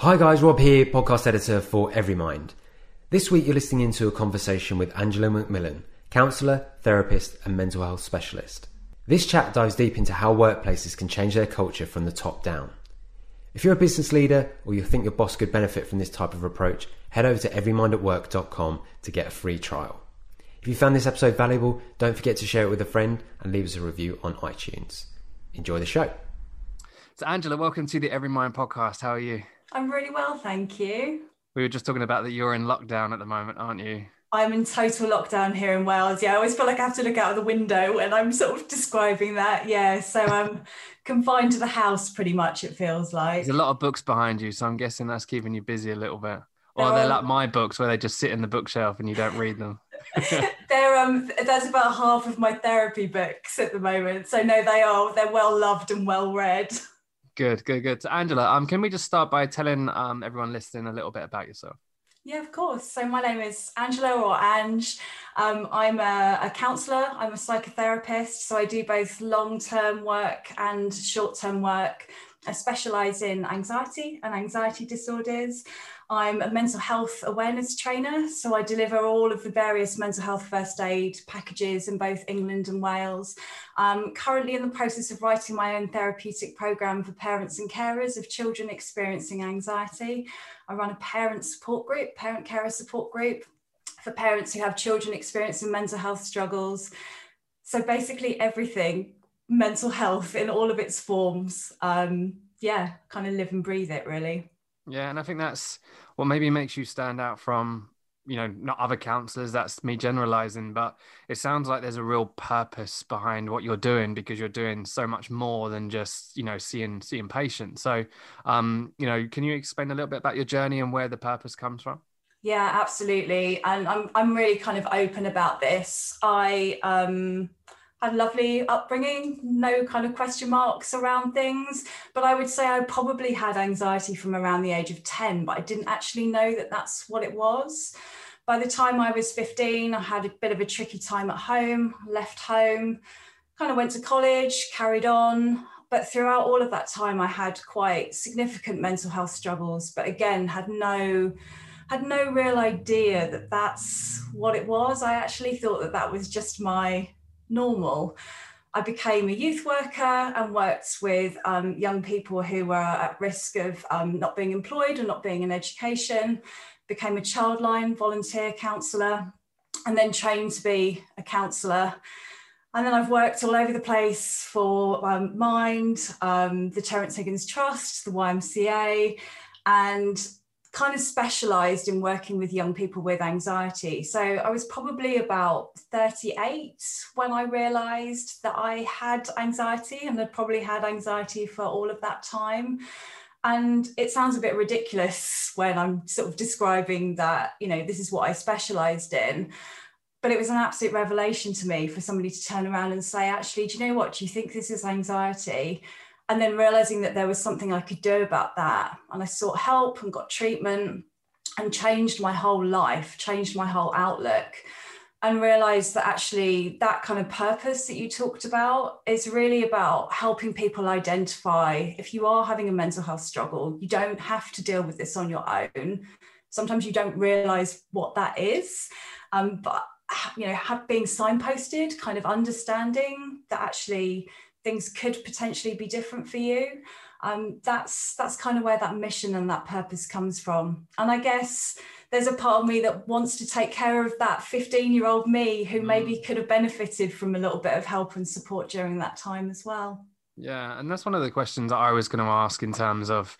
Hi guys, Rob here, podcast editor for Everymind. This week you're listening into a conversation with Angela McMillan, counsellor, therapist, and mental health specialist. This chat dives deep into how workplaces can change their culture from the top down. If you're a business leader or you think your boss could benefit from this type of approach, head over to everymindatwork.com to get a free trial. If you found this episode valuable, don't forget to share it with a friend and leave us a review on iTunes. Enjoy the show. So, Angela, welcome to the Everymind podcast. How are you? I'm really well, thank you. We were just talking about that you're in lockdown at the moment, aren't you? I'm in total lockdown here in Wales. Yeah, I always feel like I have to look out of the window when I'm sort of describing that. Yeah, so I'm confined to the house pretty much, it feels like. There's a lot of books behind you, so I'm guessing that's keeping you busy a little bit. Or they're like my books where they just sit in the bookshelf and you don't read them. they're um that's about half of my therapy books at the moment. So no, they are they're well loved and well read. Good, good, good. Angela, um, can we just start by telling um, everyone listening a little bit about yourself? Yeah, of course. So my name is Angela or Ange. Um, I'm a, a counsellor. I'm a psychotherapist. So I do both long-term work and short-term work. I specialise in anxiety and anxiety disorders. I'm a mental health awareness trainer, so I deliver all of the various mental health first aid packages in both England and Wales. I'm currently in the process of writing my own therapeutic programme for parents and carers of children experiencing anxiety. I run a parent support group, parent carer support group for parents who have children experiencing mental health struggles. So basically, everything mental health in all of its forms. Um, yeah, kind of live and breathe it really. Yeah, and I think that's what maybe makes you stand out from you know not other counselors that's me generalizing but it sounds like there's a real purpose behind what you're doing because you're doing so much more than just you know seeing seeing patients. So um you know can you explain a little bit about your journey and where the purpose comes from? Yeah absolutely. And i'm i'm really kind of open about this. I um had lovely upbringing, no kind of question marks around things. But I would say I probably had anxiety from around the age of 10, but I didn't actually know that that's what it was. By the time I was 15, I had a bit of a tricky time at home, left home, kind of went to college, carried on. But throughout all of that time, I had quite significant mental health struggles, but again, had no had no real idea that that's what it was. I actually thought that that was just my normal. I became a youth worker and worked with um, young people who were at risk of um, not being employed or not being in education, became a childline volunteer counsellor, and then trained to be a counsellor. And then I've worked all over the place for um, Mind, um, the Terence Higgins Trust, the YMCA, and kind of specialized in working with young people with anxiety. So I was probably about 38 when I realized that I had anxiety and had probably had anxiety for all of that time. And it sounds a bit ridiculous when I'm sort of describing that, you know, this is what I specialized in. But it was an absolute revelation to me for somebody to turn around and say, actually, do you know what? Do you think this is anxiety? And then realizing that there was something I could do about that. And I sought help and got treatment and changed my whole life, changed my whole outlook, and realized that actually that kind of purpose that you talked about is really about helping people identify if you are having a mental health struggle, you don't have to deal with this on your own. Sometimes you don't realize what that is. Um, but you know, have being signposted, kind of understanding that actually things could potentially be different for you. Um, that's that's kind of where that mission and that purpose comes from. And i guess there's a part of me that wants to take care of that 15 year old me who mm. maybe could have benefited from a little bit of help and support during that time as well. Yeah and that's one of the questions that i was going to ask in terms of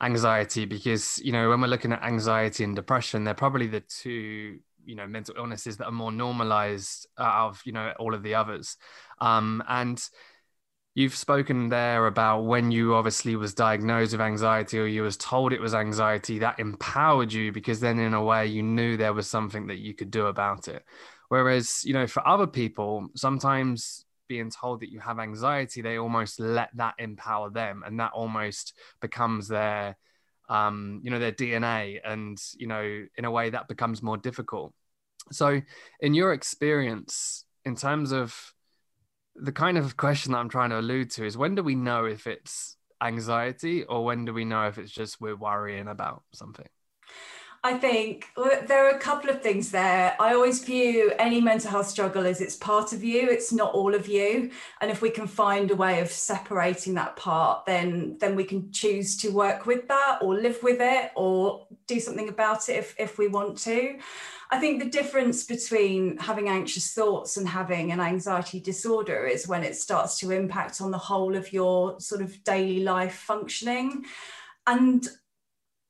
anxiety because you know when we're looking at anxiety and depression they're probably the two you know mental illnesses that are more normalized out of you know all of the others. Um, and you've spoken there about when you obviously was diagnosed with anxiety or you was told it was anxiety that empowered you because then in a way you knew there was something that you could do about it. Whereas you know for other people sometimes being told that you have anxiety they almost let that empower them and that almost becomes their um you know their dna and you know in a way that becomes more difficult. So in your experience in terms of the kind of question that I'm trying to allude to is when do we know if it's anxiety, or when do we know if it's just we're worrying about something? I think there are a couple of things there. I always view any mental health struggle as it's part of you, it's not all of you. And if we can find a way of separating that part, then then we can choose to work with that or live with it or do something about it if, if we want to. I think the difference between having anxious thoughts and having an anxiety disorder is when it starts to impact on the whole of your sort of daily life functioning. And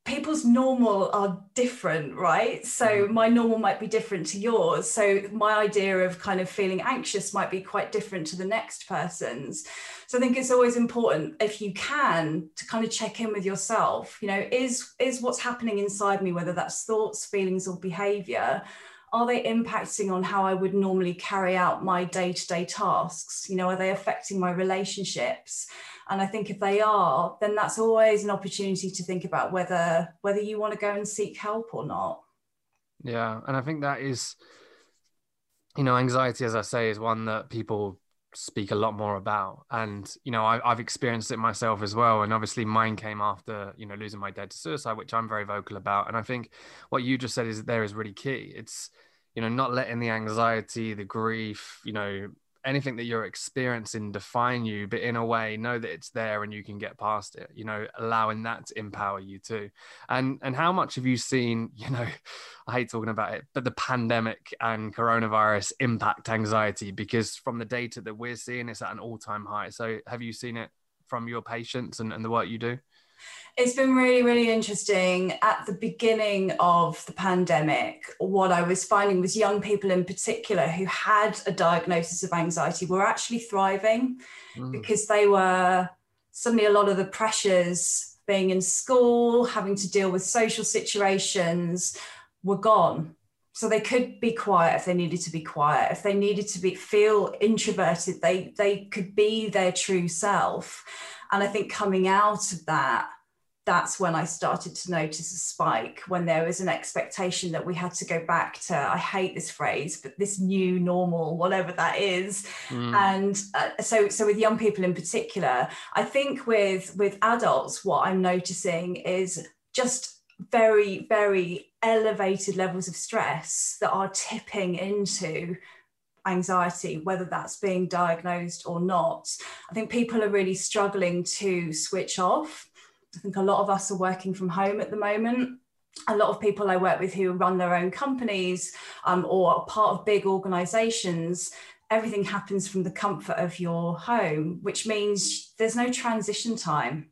people's normal are different, right? So mm-hmm. my normal might be different to yours. So my idea of kind of feeling anxious might be quite different to the next person's. So I think it's always important if you can to kind of check in with yourself, you know, is is what's happening inside me whether that's thoughts, feelings or behavior are they impacting on how I would normally carry out my day-to-day tasks? You know, are they affecting my relationships? And I think if they are, then that's always an opportunity to think about whether whether you want to go and seek help or not. Yeah, and I think that is, you know, anxiety, as I say, is one that people speak a lot more about. And you know I, have experienced it myself as well. And obviously mine came after you know losing my dad to suicide which i'm very vocal about. And i think what you just said is there is really key. It's you know not letting the anxiety the grief you know anything that you're experiencing define you but in a way know that it's there and you can get past it you know allowing that to empower you too. And and how much have you seen you know i hate talking about it but the pandemic and coronavirus impact anxiety? Because from the data that we're seeing it's at an all-time high. So have you seen it from your patients and, and the work you do it's been really, really interesting. At the beginning of the pandemic, what I was finding was young people in particular who had a diagnosis of anxiety were actually thriving mm. because they were suddenly a lot of the pressures being in school, having to deal with social situations were gone. So they could be quiet if they needed to be quiet. If they needed to be feel introverted, they they could be their true self. And I think coming out of that, that's when I started to notice a spike when there was an expectation that we had to go back to, I hate this phrase, but this new normal, whatever that is. Mm. And uh, so, so with young people in particular, I think with, with adults, what I'm noticing is just very, very elevated levels of stress that are tipping into anxiety, whether that's being diagnosed or not. I think people are really struggling to switch off I think a lot of us are working from home at the moment. A lot of people I work with who run their own companies um, or are part of big organizations, everything happens from the comfort of your home, which means there's no transition time.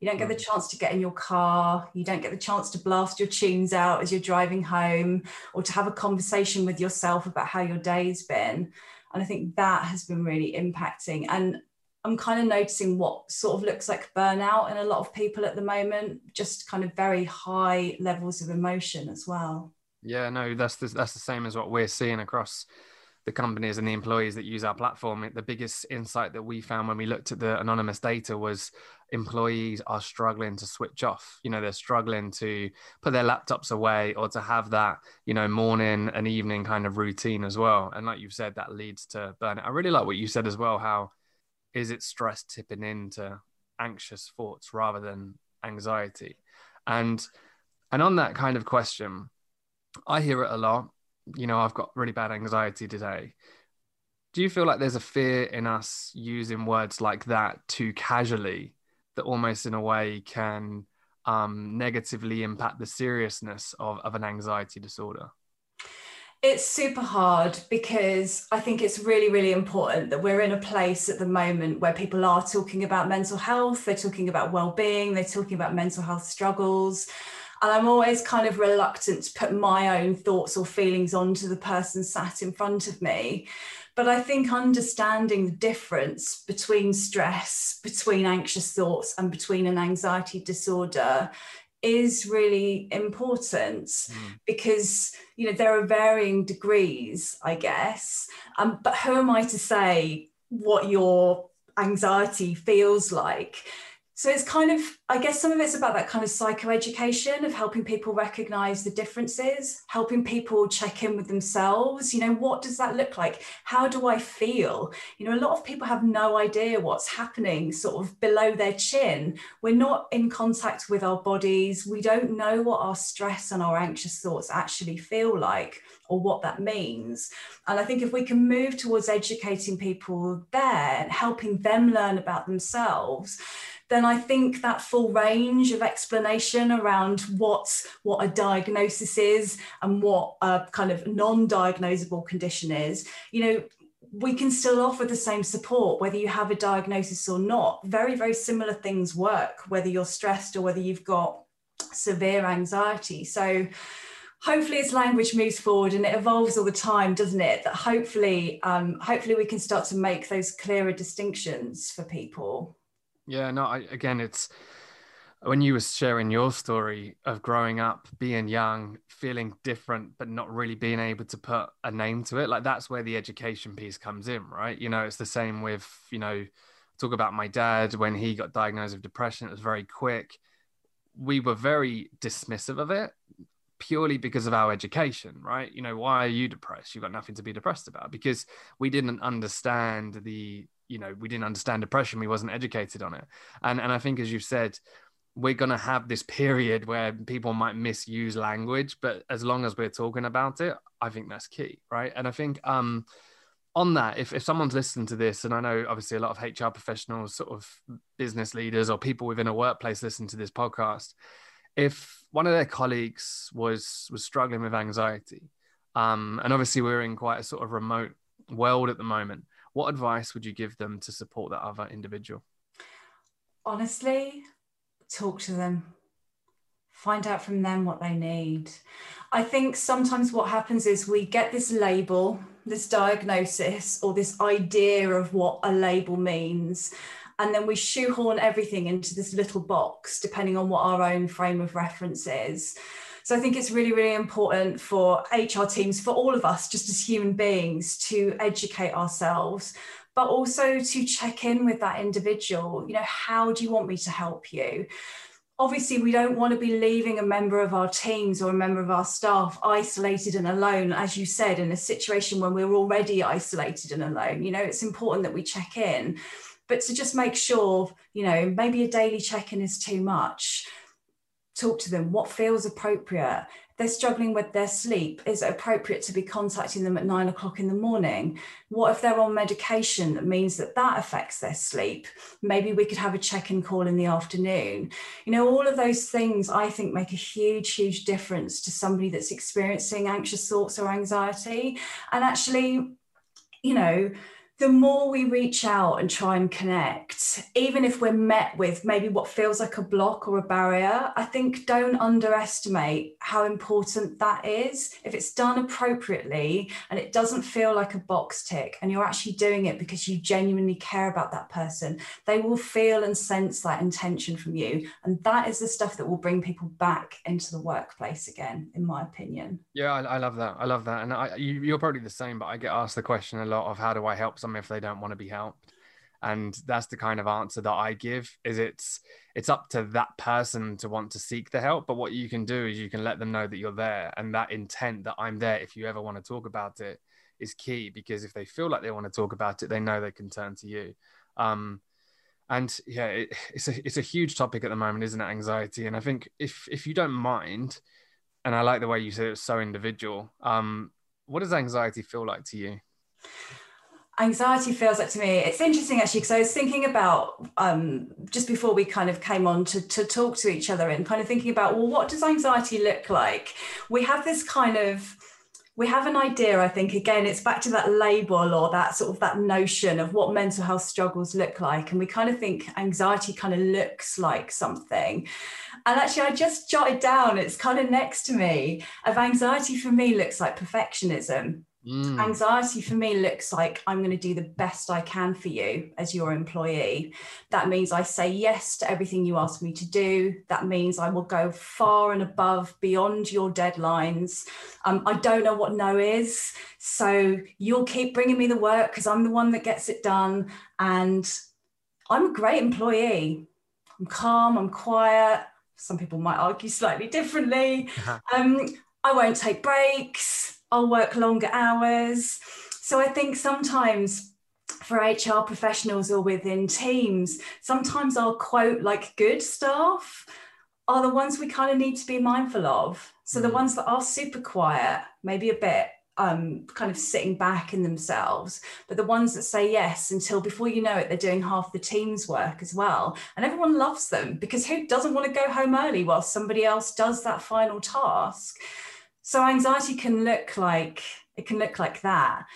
You don't get the mm. chance to get in your car. You don't get the chance to blast your tunes out as you're driving home or to have a conversation with yourself about how your day's been. And I think that has been really impacting. And I'm kind of noticing what sort of looks like burnout in a lot of people at the moment, just kind of very high levels of emotion as well. Yeah, no, that's the, that's the same as what we're seeing across the companies and the employees that use our platform. The biggest insight that we found when we looked at the anonymous data was employees are struggling to switch off. You know, they're struggling to put their laptops away or to have that, you know, morning and evening kind of routine as well. And like you've said, that leads to burnout. I really like what you said as well, how is it stress tipping into anxious thoughts rather than anxiety? And and on that kind of question i hear it a lot. You know i've got really bad anxiety today. Do you feel like there's a fear in us using words like that too casually that almost in a way can um, negatively impact the seriousness of, of an anxiety disorder it's super hard because I think it's really, really important that we're in a place at the moment where people are talking about mental health, they're talking about well-being, they're talking about mental health struggles. And I'm always kind of reluctant to put my own thoughts or feelings onto the person sat in front of me. But I think understanding the difference between stress, between anxious thoughts, and between an anxiety disorder is really important mm. because you know there are varying degrees i guess um, but who am i to say what your anxiety feels like So it's kind of, I guess some of it's about that kind of psychoeducation of helping people recognize the differences, helping people check in with themselves. You know, what does that look like? How do I feel? You know, a lot of people have no idea what's happening sort of below their chin. We're not in contact with our bodies. We don't know what our stress and our anxious thoughts actually feel like or what that means. And I think if we can move towards educating people there and helping them learn about themselves, then I think that full range of explanation around what, what a diagnosis is and what a kind of non-diagnosable condition is, you know, we can still offer the same support whether you have a diagnosis or not. Very, very similar things work, whether you're stressed or whether you've got severe anxiety. So hopefully as language moves forward and it evolves all the time doesn't it that hopefully um, hopefully we can start to make those clearer distinctions for people yeah, no, I, again, it's when you were sharing your story of growing up, being young, feeling different, but not really being able to put a name to it. Like that's where the education piece comes in, right? You know, it's the same with, you know, talk about my dad when he got diagnosed with depression, it was very quick. We were very dismissive of it purely because of our education, right? You know, why are you depressed? You've got nothing to be depressed about because we didn't understand the you know we didn't understand depression we wasn't educated on it. And and i think as you said we're going to have this period where people might misuse language but as long as we're talking about it i think that's key right? And i think um on that if, if someone's listening to this and i know obviously a lot of hr professionals sort of business leaders or people within a workplace listen to this podcast if one of their colleagues was was struggling with anxiety um, and obviously we're in quite a sort of remote world at the moment what advice would you give them to support that other individual? Honestly, talk to them. Find out from them what they need. I think sometimes what happens is we get this label, this diagnosis, or this idea of what a label means. And then we shoehorn everything into this little box, depending on what our own frame of reference is. So I think it's really, really important for HR teams, for all of us, just as human beings, to educate ourselves, but also to check in with that individual. You know, how do you want me to help you? obviously we don't want to be leaving a member of our teams or a member of our staff isolated and alone as you said in a situation when we're already isolated and alone you know it's important that we check in but to just make sure you know maybe a daily check-in is too much talk to them what feels appropriate. They're struggling with their sleep is it appropriate to be contacting them at nine o'clock in the morning? What if they're on medication that means that that affects their sleep? Maybe we could have a check-in call in the afternoon. You know all of those things i think make a huge huge difference to somebody that's experiencing anxious thoughts or anxiety. And actually you know the more we reach out and try and connect, even if we're met with maybe what feels like a block or a barrier, I think don't underestimate how important that is. If it's done appropriately and it doesn't feel like a box tick, and you're actually doing it because you genuinely care about that person, they will feel and sense that intention from you. And that is the stuff that will bring people back into the workplace again, in my opinion. Yeah, I, I love that. I love that. And I, you, you're probably the same, but I get asked the question a lot of how do I help someone if they don't want to be helped. And that's the kind of answer that i give is it's it's up to that person to want to seek the help. But what you can do is you can let them know that you're there. And that intent that i'm there if you ever want to talk about it is key. Because if they feel like they want to talk about it they know they can turn to you. Um, and yeah it, it's a it's a huge topic at the moment isn't it? Anxiety. And i think if if you don't mind and i like the way you said it's so individual um, what does anxiety feel like to you anxiety feels like to me it's interesting actually because i was thinking about um, just before we kind of came on to, to talk to each other and kind of thinking about well what does anxiety look like? We have this kind of we have an idea i think again it's back to that label or that sort of that notion of what mental health struggles look like and we kind of think anxiety kind of looks like something. And actually i just jotted down it's kind of next to me of anxiety for me looks like perfectionism Mm. Anxiety for me looks like I'm going to do the best I can for you as your employee. That means I say yes to everything you ask me to do. That means I will go far and above beyond your deadlines. Um, I don't know what no is. So you'll keep bringing me the work because I'm the one that gets it done. And I'm a great employee. I'm calm, I'm quiet. Some people might argue slightly differently. Uh-huh. Um, I won't take breaks, I'll work longer hours. So I think sometimes for HR professionals or within teams, sometimes our quote like good staff are the ones we kind of need to be mindful of. So the mm. ones that are super quiet, maybe a bit um, kind of sitting back in themselves, but the ones that say yes until before you know it, they're doing half the team's work as well. And everyone loves them because who doesn't want to go home early while somebody else does that final task? So anxiety can look like it can look like that.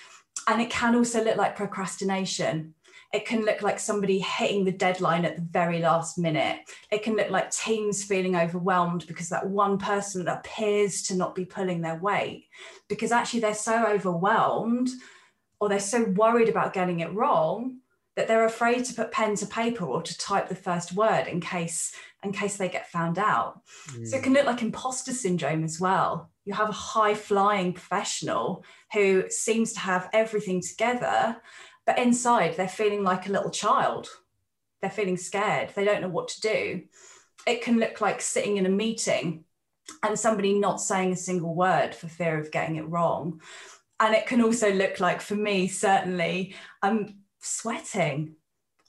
And it can also look like procrastination. It can look like somebody hitting the deadline at the very last minute. It can look like teams feeling overwhelmed because that one person appears to not be pulling their weight because actually they're so overwhelmed or they're so worried about getting it wrong that they're afraid to put pen to paper or to type the first word in case in case they get found out. Mm. So it can look like imposter syndrome as well. You have a high flying professional who seems to have everything together but inside, they're feeling like a little child. They're feeling scared. They don't know what to do. It can look like sitting in a meeting and somebody not saying a single word for fear of getting it wrong. And it can also look like, for me, certainly, I'm sweating.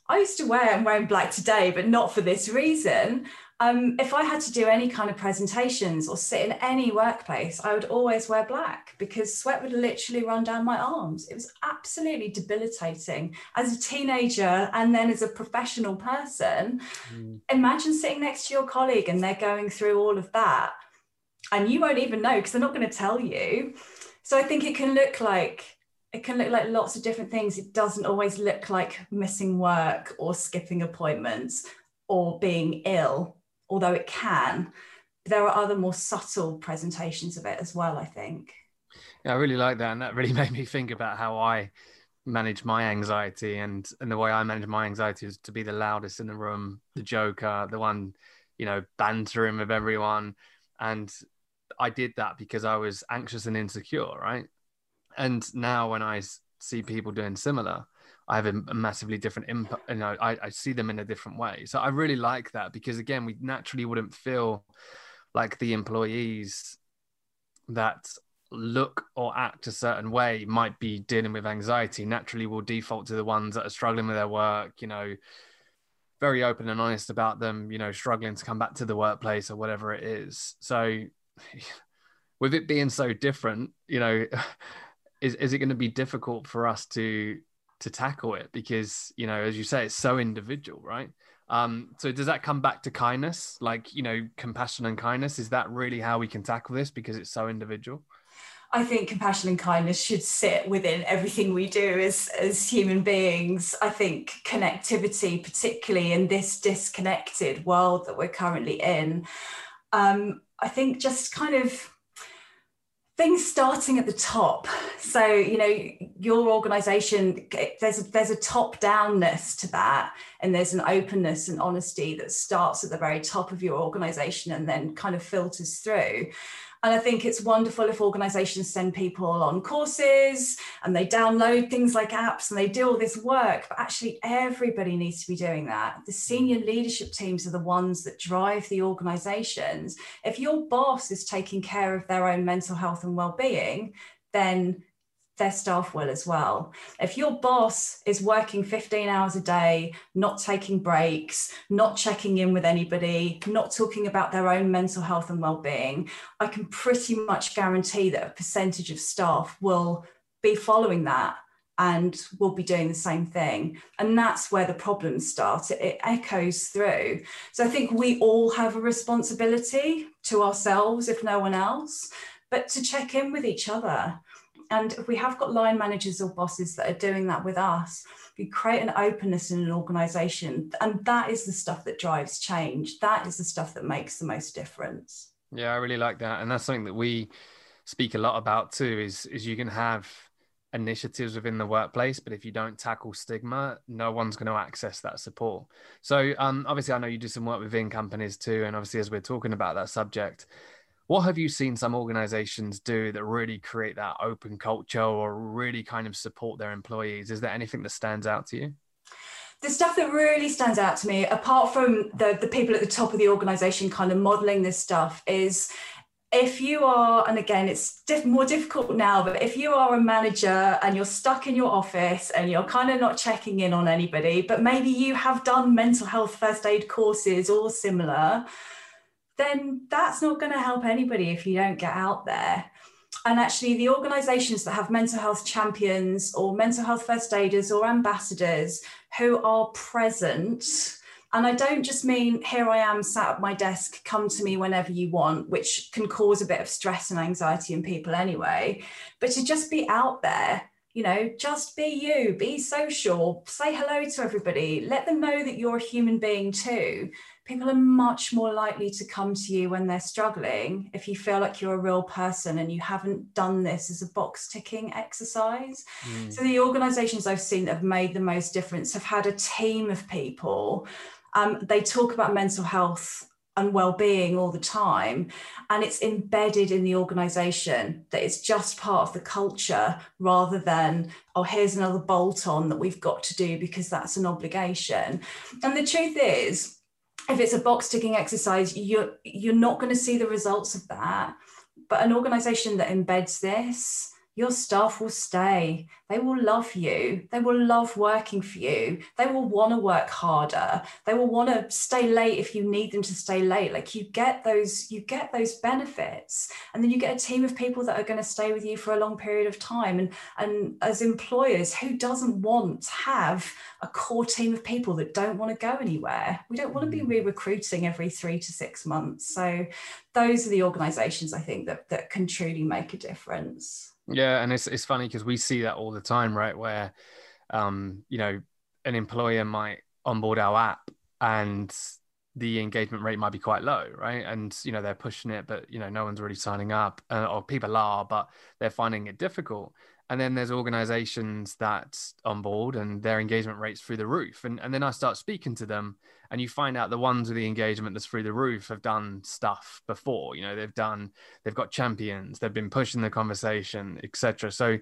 I used to wear, I'm wearing black today, but not for this reason um, if I had to do any kind of presentations or sit in any workplace, I would always wear black because sweat would literally run down my arms. It was absolutely debilitating as a teenager and then as a professional person. Mm. Imagine sitting next to your colleague and they're going through all of that and you won't even know because they're not going to tell you. So I think it can look like it can look like lots of different things. It doesn't always look like missing work or skipping appointments or being ill although it can, there are other more subtle presentations of it as well, I think. Yeah, I really like that. And that really made me think about how I manage my anxiety and and the way I manage my anxiety is to be the loudest in the room, the joker, the one, you know, bantering with everyone. And I did that because I was anxious and insecure, right? And now when I see people doing similar, I have a, massively different impact. You know, I, I see them in a different way. So I really like that because again, we naturally wouldn't feel like the employees that look or act a certain way might be dealing with anxiety. Naturally, we'll default to the ones that are struggling with their work. You know, very open and honest about them. You know, struggling to come back to the workplace or whatever it is. So, with it being so different, you know. Is, is it going to be difficult for us to to tackle it because you know as you say it's so individual right? Um so does that come back to kindness? Like you know compassion and kindness? Is that really how we can tackle this because it's so individual? I think compassion and kindness should sit within everything we do as, as human beings. I think connectivity, particularly in this disconnected world that we're currently in, um, I think just kind of things starting at the top. So you know your organization there's a, there's a top downness to that and there's an openness and honesty that starts at the very top of your organization and then kind of filters through and I think it's wonderful if organizations send people on courses and they download things like apps and they do all this work. But actually, everybody needs to be doing that. The mm. senior leadership teams are the ones that drive the organizations. If your boss is taking care of their own mental health and well being, then their staff will as well. If your boss is working 15 hours a day, not taking breaks, not checking in with anybody, not talking about their own mental health and well-being, I can pretty much guarantee that a percentage of staff will be following that and will be doing the same thing. And that's where the problems start. It, echoes through. So I think we all have a responsibility to ourselves, if no one else, but to check in with each other. And if we have got line managers or bosses that are doing that with us, we create an openness in an organization. And that is the stuff that drives change. That is the stuff that makes the most difference. Yeah, I really like that. And that's something that we speak a lot about too, is is you can have initiatives within the workplace, but if you don't tackle stigma, no one's going to access that support. So um, obviously I know you do some work within companies too. And obviously as we're talking about that subject, what have you seen some organizations do that really create that open culture or really kind of support their employees? Is there anything that stands out to you? the stuff that really stands out to me, apart from the, the people at the top of the organization kind of modeling this stuff, is if you are, and again, it's diff- more difficult now, but if you are a manager and you're stuck in your office and you're kind of not checking in on anybody, but maybe you have done mental health first aid courses or similar, then that's not going to help anybody if you don't get out there. And actually, the organizations that have mental health champions or mental health first aiders or ambassadors who are present and I don't just mean here I am sat at my desk, come to me whenever you want, which can cause a bit of stress and anxiety in people anyway, but to just be out there, you know, just be you, be social, say hello to everybody, let them know that you're a human being too. People are much more likely to come to you when they're struggling if you feel like you're a real person and you haven't done this as a box ticking exercise. Mm. So, the organizations I've seen that have made the most difference have had a team of people um, they talk about mental health and well-being all the time and it's embedded in the organization that it's just part of the culture rather than oh here's another bolt on that we've got to do because that's an obligation and the truth is if it's a box ticking exercise you're you're not going to see the results of that. But an organization that embeds this your staff will stay. They will love you. They will love working for you. They will want to work harder. They will want to stay late if you need them to stay late. Like you get those, you get those benefits. And then you get a team of people that are going to stay with you for a long period of time. And, and as employers, who doesn't want to have a core team of people that don't want to go anywhere? We don't want to be mm. re-recruiting every three to six months. So those are the organizations I think that, that can truly make a difference. Yeah, and it's it's funny because we see that all the time, right? Where, um, you know, an employer might onboard our app and the engagement rate might be quite low, right? And you know they're pushing it, but you know no one's really signing up, uh, or people are, but they're finding it difficult. And then there's organizations that on board and their engagement rates through the roof. And and then I start speaking to them, and you find out the ones with the engagement that's through the roof have done stuff before you know they've done they've got champions they've been pushing the conversation etc so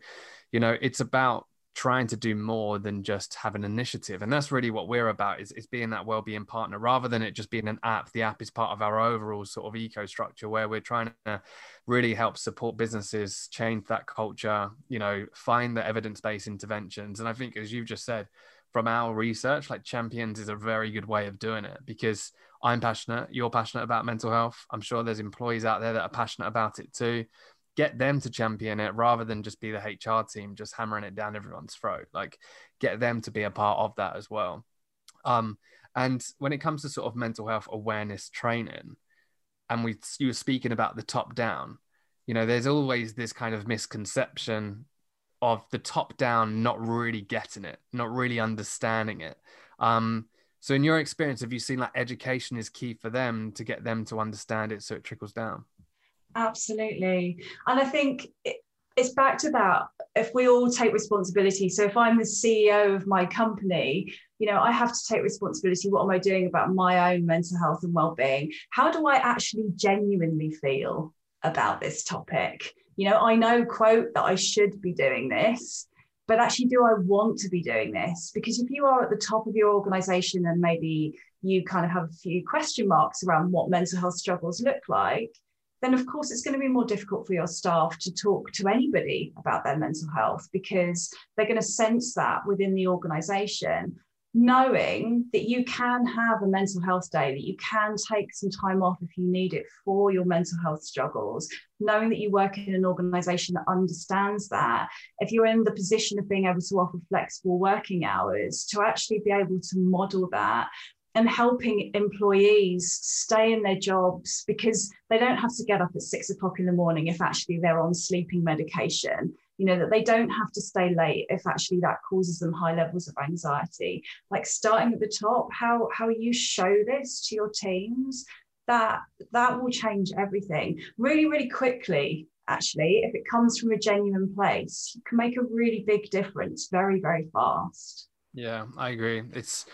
you know it's about trying to do more than just have an initiative and that's really what we're about is, is being that well-being partner rather than it just being an app the app is part of our overall sort of eco structure where we're trying to really help support businesses change that culture you know find the evidence-based interventions and i think as you've just said from our research, like champions is a very good way of doing it because I'm passionate, you're passionate about mental health. I'm sure there's employees out there that are passionate about it too. Get them to champion it rather than just be the HR team just hammering it down everyone's throat. Like get them to be a part of that as well. Um, and when it comes to sort of mental health awareness training, and we you were speaking about the top down, you know, there's always this kind of misconception of the top down not really getting it, not really understanding it. Um, so, in your experience, have you seen like education is key for them to get them to understand it so it trickles down? Absolutely. And I think it, it's back to that if we all take responsibility. So, if I'm the CEO of my company, you know, I have to take responsibility. What am I doing about my own mental health and well-being? How do I actually genuinely feel about this topic? you know, I know, quote, that I should be doing this, but actually, do I want to be doing this? Because if you are at the top of your organization and maybe you kind of have a few question marks around what mental health struggles look like, then of course it's going to be more difficult for your staff to talk to anybody about their mental health because they're going to sense that within the organization knowing that you can have a mental health day, that you can take some time off if you need it for your mental health struggles, knowing that you work in an organization that understands that, if you're in the position of being able to offer flexible working hours, to actually be able to model that and helping employees stay in their jobs because they don't have to get up at six o'clock in the morning if actually they're on sleeping medication. You know that they don't have to stay late if actually that causes them high levels of anxiety. Like starting at the top how how you show this to your teams that that will change everything. Really really quickly actually if it comes from a genuine place you can make a really big difference very very fast. Yeah i agree. It's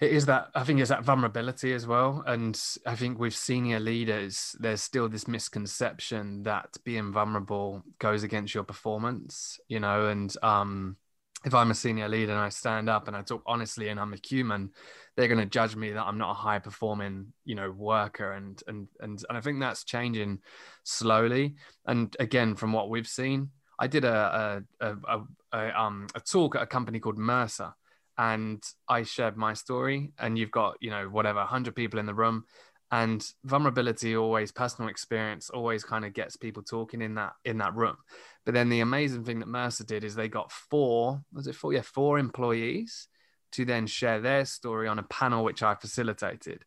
it is that I think it's that vulnerability as well. And I think with senior leaders, there's still this misconception that being vulnerable goes against your performance, you know, and um if I'm a senior leader and I stand up and I talk honestly and I'm a human, they're going to judge me that I'm not a high performing, you know, worker. And, and, and, and I think that's changing slowly. And again, from what we've seen, I did a, a, a, a, um, a talk at a company called Mercer and I shared my story and you've got, you know, whatever, 100 people in the room and vulnerability always personal experience always kind of gets people talking in that in that room. But then the amazing thing that mercer did is they got four was it four? Yeah four employees to then share their story on a panel which i facilitated.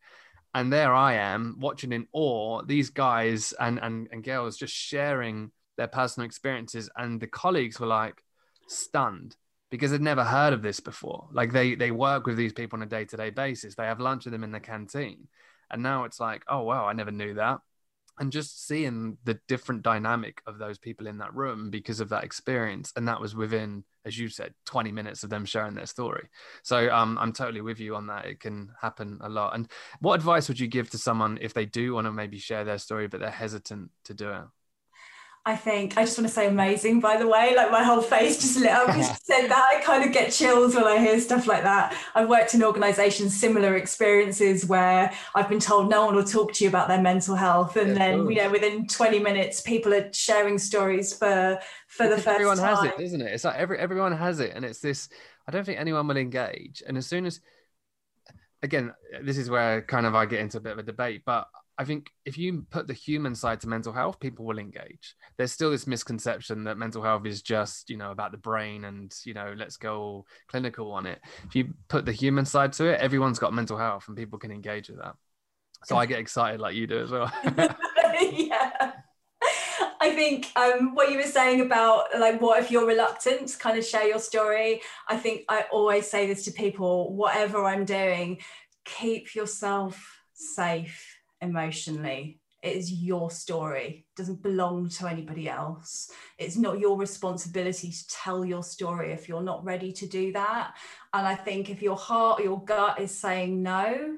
And there i am watching in awe these guys and and, and girls just sharing their personal experiences and the colleagues were like stunned because they'd never heard of this before like they they work with these people on a day-to-day basis they have lunch with them in the canteen and now it's like, oh, wow, I never knew that. And just seeing the different dynamic of those people in that room because of that experience. And that was within, as you said, 20 minutes of them sharing their story. So um, I'm totally with you on that. It can happen a lot. And what advice would you give to someone if they do want to maybe share their story, but they're hesitant to do it? I think I just want to say amazing, by the way. Like my whole face just lit up you said that. I kind of get chills when I hear stuff like that. I've worked in organizations, similar experiences where I've been told no one will talk to you about their mental health. And yeah, then, you know, within 20 minutes, people are sharing stories for for because the first everyone time. has it, isn't it? It's like every everyone has it. And it's this, I don't think anyone will engage. And as soon as again, this is where kind of I get into a bit of a debate, but I think if you put the human side to mental health, people will engage. There's still this misconception that mental health is just, you know, about the brain and, you know, let's go clinical on it. If you put the human side to it, everyone's got mental health and people can engage with that. So I get excited like you do as well. yeah. I think um, what you were saying about like what if you're reluctant to kind of share your story. I think I always say this to people, whatever I'm doing, keep yourself safe emotionally. It is your story, it doesn't belong to anybody else. It's not your responsibility to tell your story if you're not ready to do that. And I think if your heart or your gut is saying no,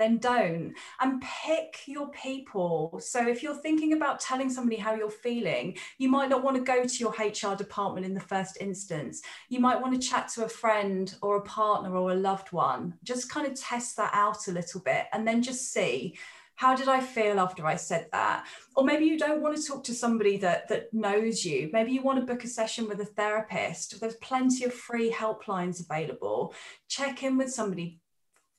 then don't. And pick your people. So if you're thinking about telling somebody how you're feeling, you might not want to go to your HR department in the first instance. You might want to chat to a friend or a partner or a loved one. Just kind of test that out a little bit and then just see how did i feel after i said that? Or maybe you don't want to talk to somebody that that knows you. Maybe you want to book a session with a therapist. There's plenty of free helplines available. Check in with somebody.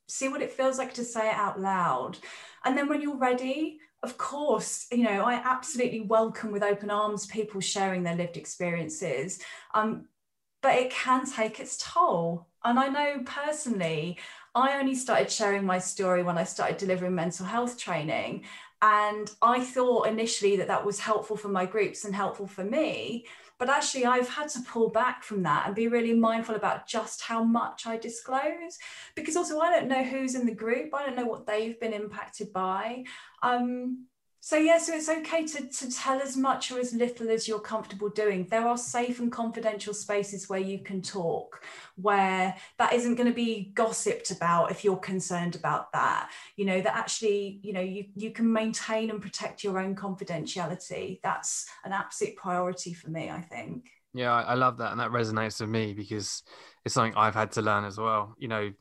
See what it feels like to say it out loud. And then when you're ready of course, you know, I absolutely welcome with open arms people sharing their lived experiences. Um, but it can take its toll. And I know personally, I only started sharing my story when I started delivering mental health training. And I thought initially that that was helpful for my groups and helpful for me. But actually, I've had to pull back from that and be really mindful about just how much I disclose. Because also, I don't know who's in the group, I don't know what they've been impacted by. Um, so yeah, so it's okay to, to tell as much or as little as you're comfortable doing. There are safe and confidential spaces where you can talk, where that isn't going to be gossiped about if you're concerned about that. You know, that actually, you know, you, you can maintain and protect your own confidentiality. That's an absolute priority for me, I think. Yeah, I love that. And that resonates with me because it's something I've had to learn as well. You know,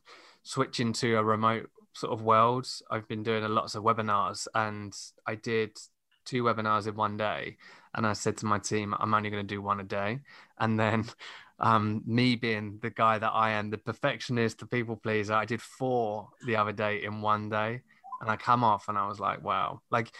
switching to a remote sort of world. I've been doing lots of webinars and I did two webinars in one day. And I said to my team, I'm only going to do one a day. And then um, me being the guy that I am, the perfectionist, the people pleaser, I did four the other day in one day. And I come off and I was like, wow, like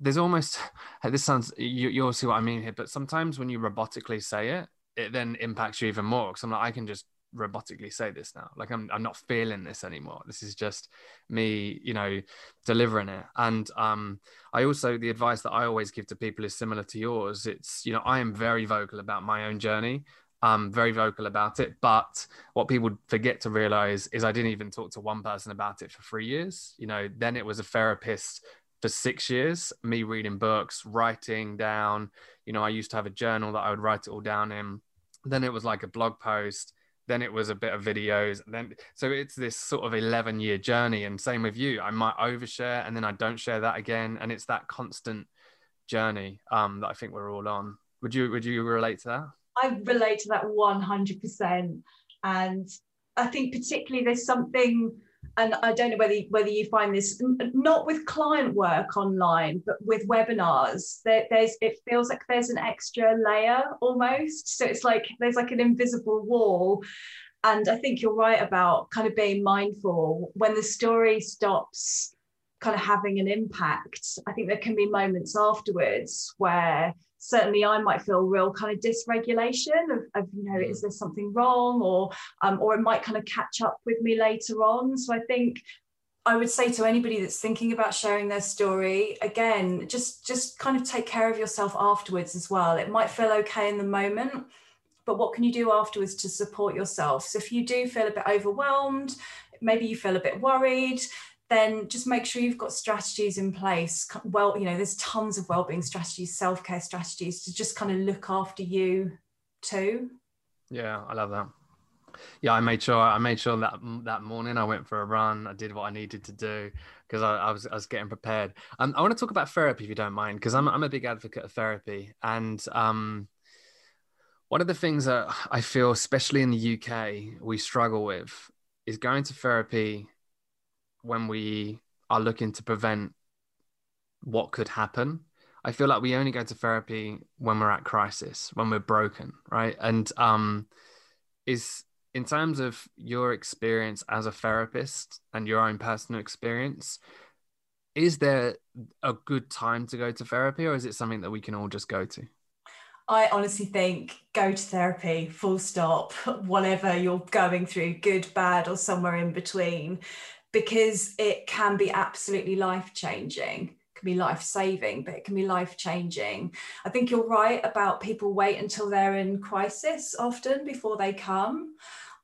there's almost, this sounds, you, you'll see what I mean here, but sometimes when you robotically say it, it then impacts you even more. Cause I'm like, I can just robotically say this now like I'm, I'm not feeling this anymore. This is just me you know delivering it. And um i also the advice that i always give to people is similar to yours. It's you know i am very vocal about my own journey. Um very vocal about it. But what people forget to realize is i didn't even talk to one person about it for three years. You know then it was a therapist for six years me reading books writing down. You know i used to have a journal that i would write it all down in. Then it was like a blog post then it was a bit of videos and then so it's this sort of 11 year journey and same with you i might overshare and then i don't share that again and it's that constant journey um that i think we're all on would you would you relate to that I relate to that 100%. And I think particularly there's something, and I don't know whether whether you find this not with client work online, but with webinars. There, there's it feels like there's an extra layer almost. So it's like there's like an invisible wall. And I think you're right about kind of being mindful when the story stops kind of having an impact. I think there can be moments afterwards where certainly I might feel real kind of dysregulation of, of you know, mm. is there something wrong or um, or it might kind of catch up with me later on. So I think I would say to anybody that's thinking about sharing their story, again, just just kind of take care of yourself afterwards as well. It might feel okay in the moment, but what can you do afterwards to support yourself? So if you do feel a bit overwhelmed, maybe you feel a bit worried, then just make sure you've got strategies in place. Well, you know, there's tons of well-being strategies, self-care strategies to just kind of look after you too. Yeah, I love that. Yeah, I made sure I made sure that that morning I went for a run. I did what I needed to do because I, I, was I was getting prepared. Um, I want to talk about therapy if you don't mind, because I'm I'm a big advocate of therapy, and um, one of the things that I feel, especially in the UK, we struggle with is going to therapy when we are looking to prevent what could happen. I feel like we only go to therapy when we're at crisis, when we're broken, right? And um, is in terms of your experience as a therapist and your own personal experience, is there a good time to go to therapy, or is it something that we can all just go to? I honestly think go to therapy, full stop, whatever you're going through, good, bad, or somewhere in between because it can be absolutely life changing can be life saving, but it can be life changing. I think you're right about people wait until they're in crisis often before they come.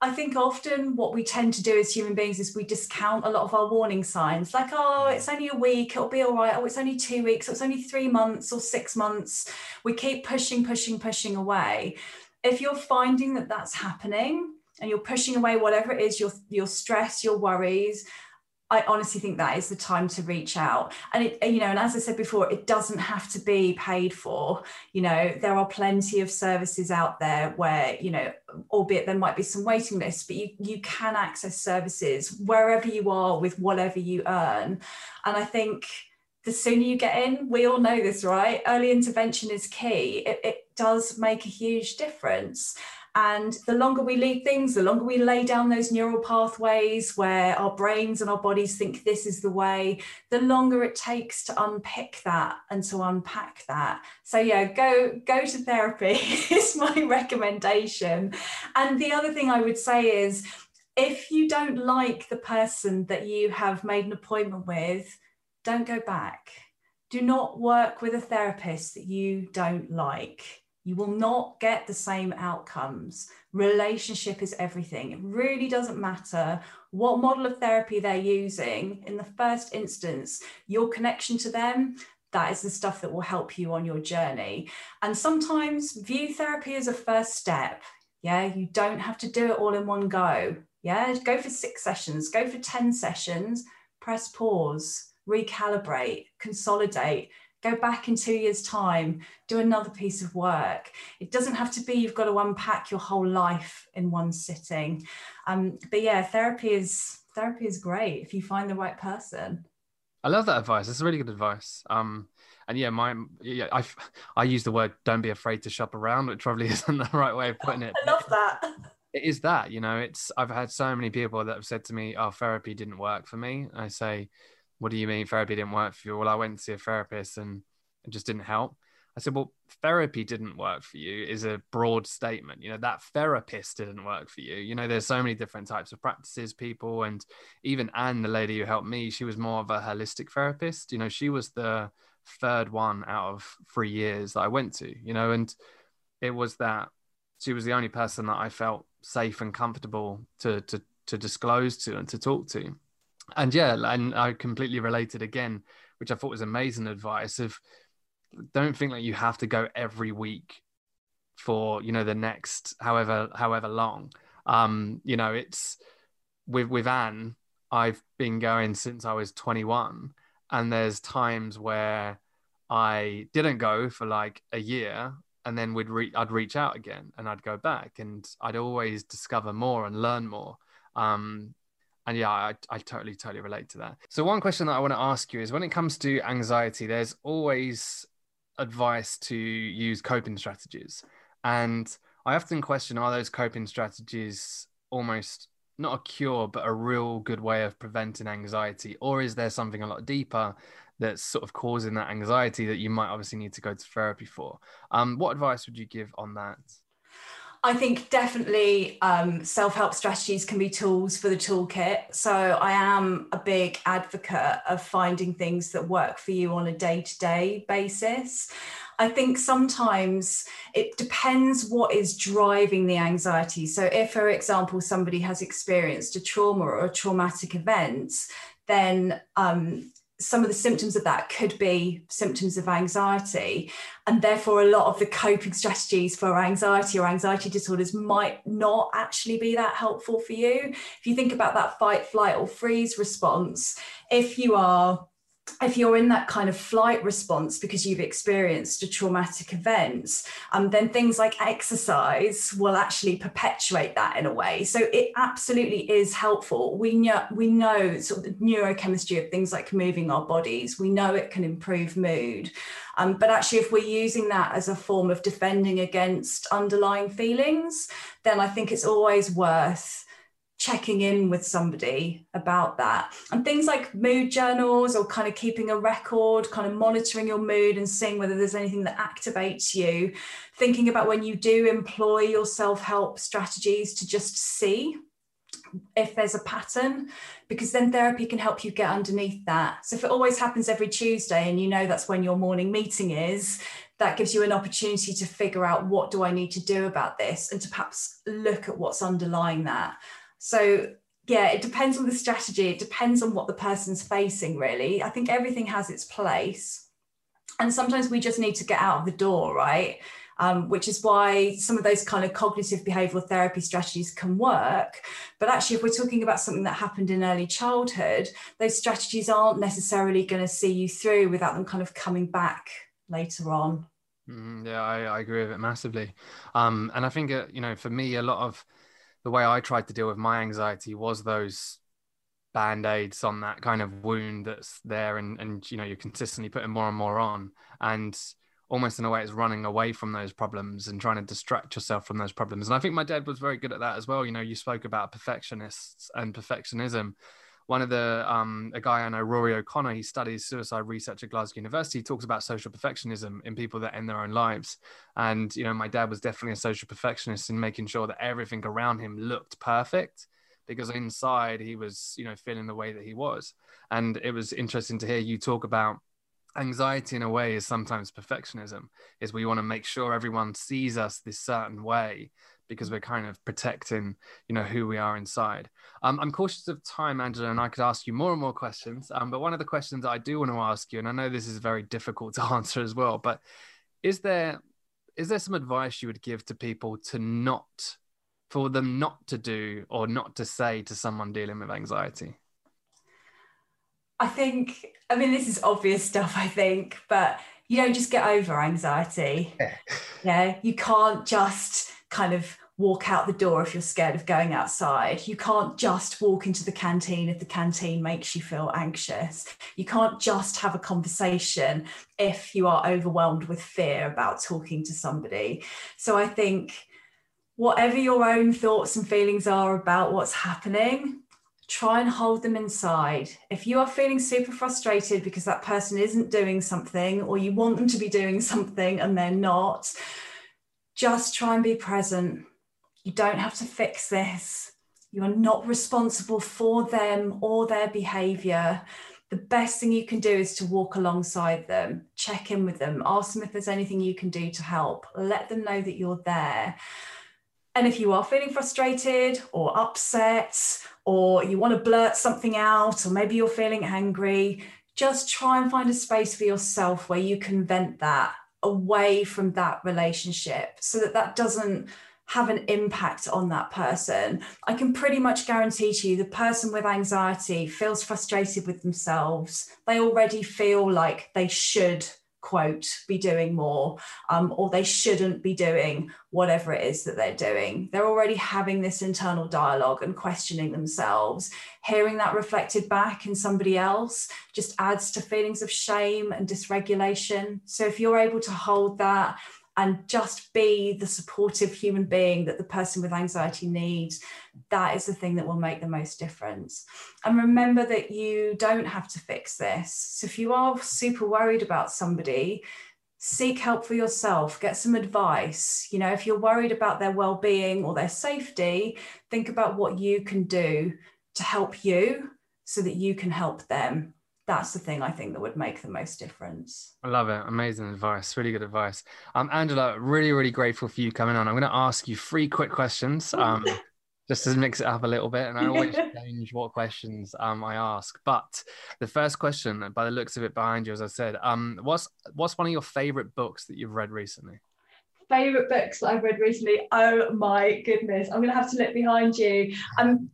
I think often what we tend to do as human beings is we discount a lot of our warning signs, like, oh, it's only a week, it'll be all right. Oh, it's only two weeks, it's only three months or six months. We keep pushing, pushing, pushing away. If you're finding that that's happening, and you're pushing away whatever it is your your stress your worries I honestly think that is the time to reach out. And it, you know, and as I said before, it doesn't have to be paid for. You know, there are plenty of services out there where, you know, albeit there might be some waiting lists, but you you can access services wherever you are with whatever you earn. And I think the sooner you get in, we all know this, right? Early intervention is key. It, it does make a huge difference. And the longer we leave things, the longer we lay down those neural pathways where our brains and our bodies think this is the way, the longer it takes to unpick that and to unpack that. So yeah, go go to therapy is my recommendation. And the other thing I would say is if you don't like the person that you have made an appointment with, don't go back. Do not work with a therapist that you don't like you will not get the same outcomes. Relationship is everything. It really doesn't matter what model of therapy they're using. In the first instance, your connection to them, that is the stuff that will help you on your journey. And sometimes view therapy as a first step. Yeah, you don't have to do it all in one go. Yeah, go for six sessions, go for 10 sessions, press pause, recalibrate, consolidate go back in two years' time, do another piece of work. It doesn't have to be you've got to unpack your whole life in one sitting. Um, but yeah, therapy is therapy is great if you find the right person. I love that advice. It's really good advice. Um, and yeah, my yeah, I I use the word "don't be afraid to shop around," which probably isn't the right way of putting it. I love that. It is that you know. It's I've had so many people that have said to me, "Oh, therapy didn't work for me." I say, what do you mean therapy didn't work for you? Well, I went to see a therapist and it just didn't help. I said, well, therapy didn't work for you is a broad statement. You know, that therapist didn't work for you. You know, there's so many different types of practices, people. And even Anne, the lady who helped me, she was more of a holistic therapist. You know, she was the third one out of three years that I went to, you know, and it was that she was the only person that I felt safe and comfortable to, to, to disclose to and to talk to and yeah, and I completely related again, which I thought was amazing advice of don't think that you have to go every week for you know the next however however long. Um, you know, it's with with Anne, I've been going since I was 21, and there's times where I didn't go for like a year and then we'd re- I'd reach out again and I'd go back and I'd always discover more and learn more. Um, and yeah, I, I totally, totally relate to that. So, one question that I want to ask you is when it comes to anxiety, there's always advice to use coping strategies. And I often question are those coping strategies almost not a cure, but a real good way of preventing anxiety? Or is there something a lot deeper that's sort of causing that anxiety that you might obviously need to go to therapy for? Um, what advice would you give on that? I think definitely um, self help strategies can be tools for the toolkit. So I am a big advocate of finding things that work for you on a day to day basis. I think sometimes it depends what is driving the anxiety. So, if, for example, somebody has experienced a trauma or a traumatic event, then um, some of the symptoms of that could be symptoms of anxiety. And therefore, a lot of the coping strategies for anxiety or anxiety disorders might not actually be that helpful for you. If you think about that fight, flight, or freeze response, if you are if you're in that kind of flight response because you've experienced a traumatic event, um, then things like exercise will actually perpetuate that in a way. So it absolutely is helpful. We know we know sort of the neurochemistry of things like moving our bodies. We know it can improve mood. Um, but actually, if we're using that as a form of defending against underlying feelings, then I think it's always worth checking in with somebody about that. And things like mood journals or kind of keeping a record, kind of monitoring your mood and seeing whether there's anything that activates you. Thinking about when you do employ your self help strategies to just see if there's a pattern, because then therapy can help you get underneath that. So if it always happens every Tuesday and you know that's when your morning meeting is, that gives you an opportunity to figure out what do I need to do about this and to perhaps look at what's underlying that. So yeah, it depends on the strategy. It depends on what the person's facing, really. I think everything has its place. And sometimes we just need to get out of the door, right? Um, which is why some of those kind of cognitive behavioral therapy strategies can work. But actually, if we're talking about something that happened in early childhood, those strategies aren't necessarily going to see you through without them kind of coming back later on. Mm, yeah, I, I, agree with it massively. Um, and I think, uh, you know, for me, a lot of the way I tried to deal with my anxiety was those band-aids on that kind of wound that's there and and you know you're consistently putting more and more on. And almost in a way it's running away from those problems and trying to distract yourself from those problems. And i think my dad was very good at that as well. You know you spoke about perfectionists and perfectionism one of the um, a guy I know, Rory O'Connor, he studies suicide research at Glasgow University. He talks about social perfectionism in people that end their own lives. And you know, my dad was definitely a social perfectionist in making sure that everything around him looked perfect because inside he was, you know, feeling the way that he was. And it was interesting to hear you talk about anxiety in a way is sometimes perfectionism is we want to make sure everyone sees us this certain way because we're kind of protecting, you know, who we are inside. Um, I'm cautious of time, Angela, and I could ask you more and more questions. Um, but one of the questions I do want to ask you, and I know this is very difficult to answer as well, but is there is there some advice you would give to people to not for them not to do or not to say to someone dealing with anxiety? I think, I mean, this is obvious stuff, I think, but you don't just get over anxiety. yeah, you can't just kind of walk out the door if you're scared of going outside. You can't just walk into the canteen if the canteen makes you feel anxious. You can't just have a conversation if you are overwhelmed with fear about talking to somebody. So I think whatever your own thoughts and feelings are about what's happening, try and hold them inside. If you are feeling super frustrated because that person isn't doing something or you want them to be doing something and they're not, just try and be present. You don't have to fix this. You are not responsible for them or their behavior. The best thing you can do is to walk alongside them, check in with them, ask them if there's anything you can do to help, let them know that you're there. And if you are feeling frustrated or upset, or you want to blurt something out, or maybe you're feeling angry, just try and find a space for yourself where you can vent that away from that relationship so that that doesn't have an impact on that person. I can pretty much guarantee to you the person with anxiety feels frustrated with themselves. They already feel like they should quote be doing more um, or they shouldn't be doing whatever it is that they're doing they're already having this internal dialogue and questioning themselves hearing that reflected back in somebody else just adds to feelings of shame and dysregulation so if you're able to hold that and just be the supportive human being that the person with anxiety needs, that is the thing that will make the most difference. And remember that you don't have to fix this. So if you are super worried about somebody, seek help for yourself, get some advice. You know, if you're worried about their well being or their safety, think about what you can do to help you so that you can help them that's the thing I think that would make the most difference. I love it. Amazing advice. Really good advice. Um, Angela, really, really grateful for you coming on. I'm going to ask you three quick questions. Um, just to mix it up a little bit, and I always change what questions um, I ask. But the first question, by the looks of it behind you, as I said, um, what's what's one of your favorite books that you've read recently? Favorite books that I've read recently? Oh my goodness! I'm going to have to look behind you. Um,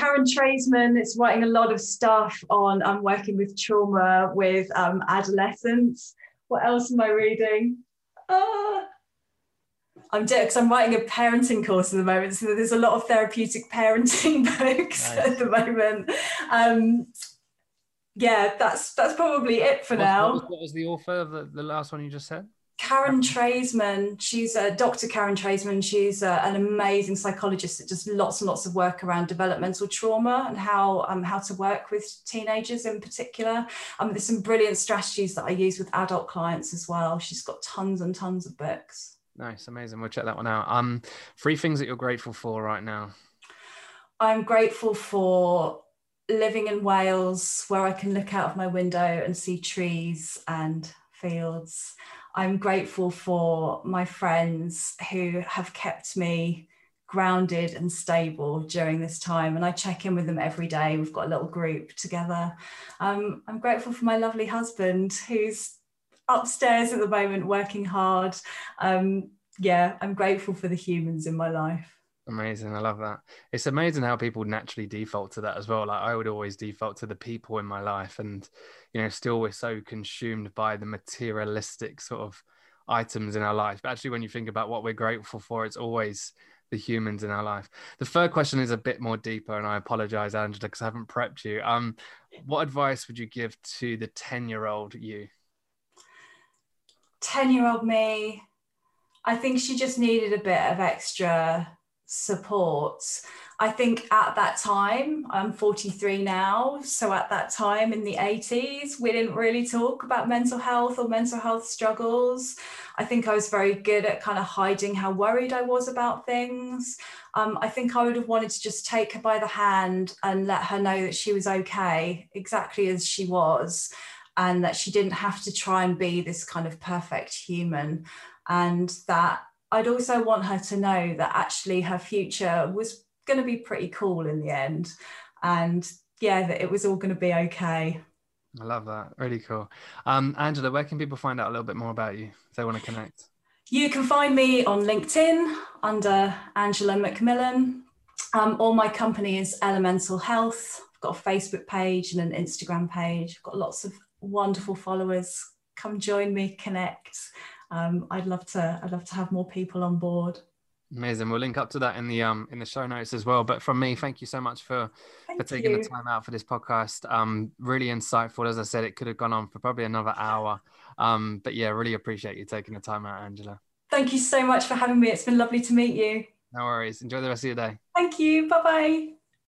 Karen Treisman is writing a lot of stuff on I'm um, working with trauma with um, adolescents. What else am I reading? Uh, I'm doing because I'm writing a parenting course at the moment, so there's a lot of therapeutic parenting books nice. at the moment. Um, yeah, that's that's probably it for what, now. What was, what was, the author of the, the last one you just said? Karen Treisman, she's a Dr. Karen Treisman. She's an amazing psychologist that does lots and lots of work around developmental trauma and how um, how to work with teenagers in particular. Um, there's some brilliant strategies that I use with adult clients as well. She's got tons and tons of books. Nice, amazing. We'll check that one out. Um, three things that you're grateful for right now. I'm grateful for living in Wales, where I can look out of my window and see trees and fields. I'm grateful for my friends who have kept me grounded and stable during this time. And I check in with them every day. We've got a little group together. Um, I'm grateful for my lovely husband who's upstairs at the moment working hard. Um, yeah, I'm grateful for the humans in my life. Amazing. I love that. It's amazing how people naturally default to that as well. Like I would always default to the people in my life. And, you know, still we're so consumed by the materialistic sort of items in our life. But actually, when you think about what we're grateful for, it's always the humans in our life. The third question is a bit more deeper, and I apologize, Angela, because I haven't prepped you. Um, what advice would you give to the 10 year old you? 10 year old me, I think she just needed a bit of extra support. I think at that time, I'm 43 now. So at that time in the 80s, we didn't really talk about mental health or mental health struggles. I think I was very good at kind of hiding how worried I was about things. Um, I think I would have wanted to just take her by the hand and let her know that she was okay, exactly as she was, and that she didn't have to try and be this kind of perfect human. And that I'd also want her to know that actually her future was going to be pretty cool in the end. And yeah, that it was all going to be okay. I love that. Really cool. Um, Angela, where can people find out a little bit more about you if they want to connect? You can find me on LinkedIn under Angela McMillan. Um, or my company is Elemental Health. I've got a Facebook page and an Instagram page. I've got lots of wonderful followers. Come join me, connect um, I'd love to I'd love to have more people on board. Amazing. We'll link up to that in the um in the show notes as well. But from me, thank you so much for thank for taking you. the time out for this podcast. Um, really insightful. As I said, it could have gone on for probably another hour. Um, but yeah, really appreciate you taking the time out, Angela. Thank you so much for having me. It's been lovely to meet you. No worries. Enjoy the rest of your day. Thank you. Bye bye.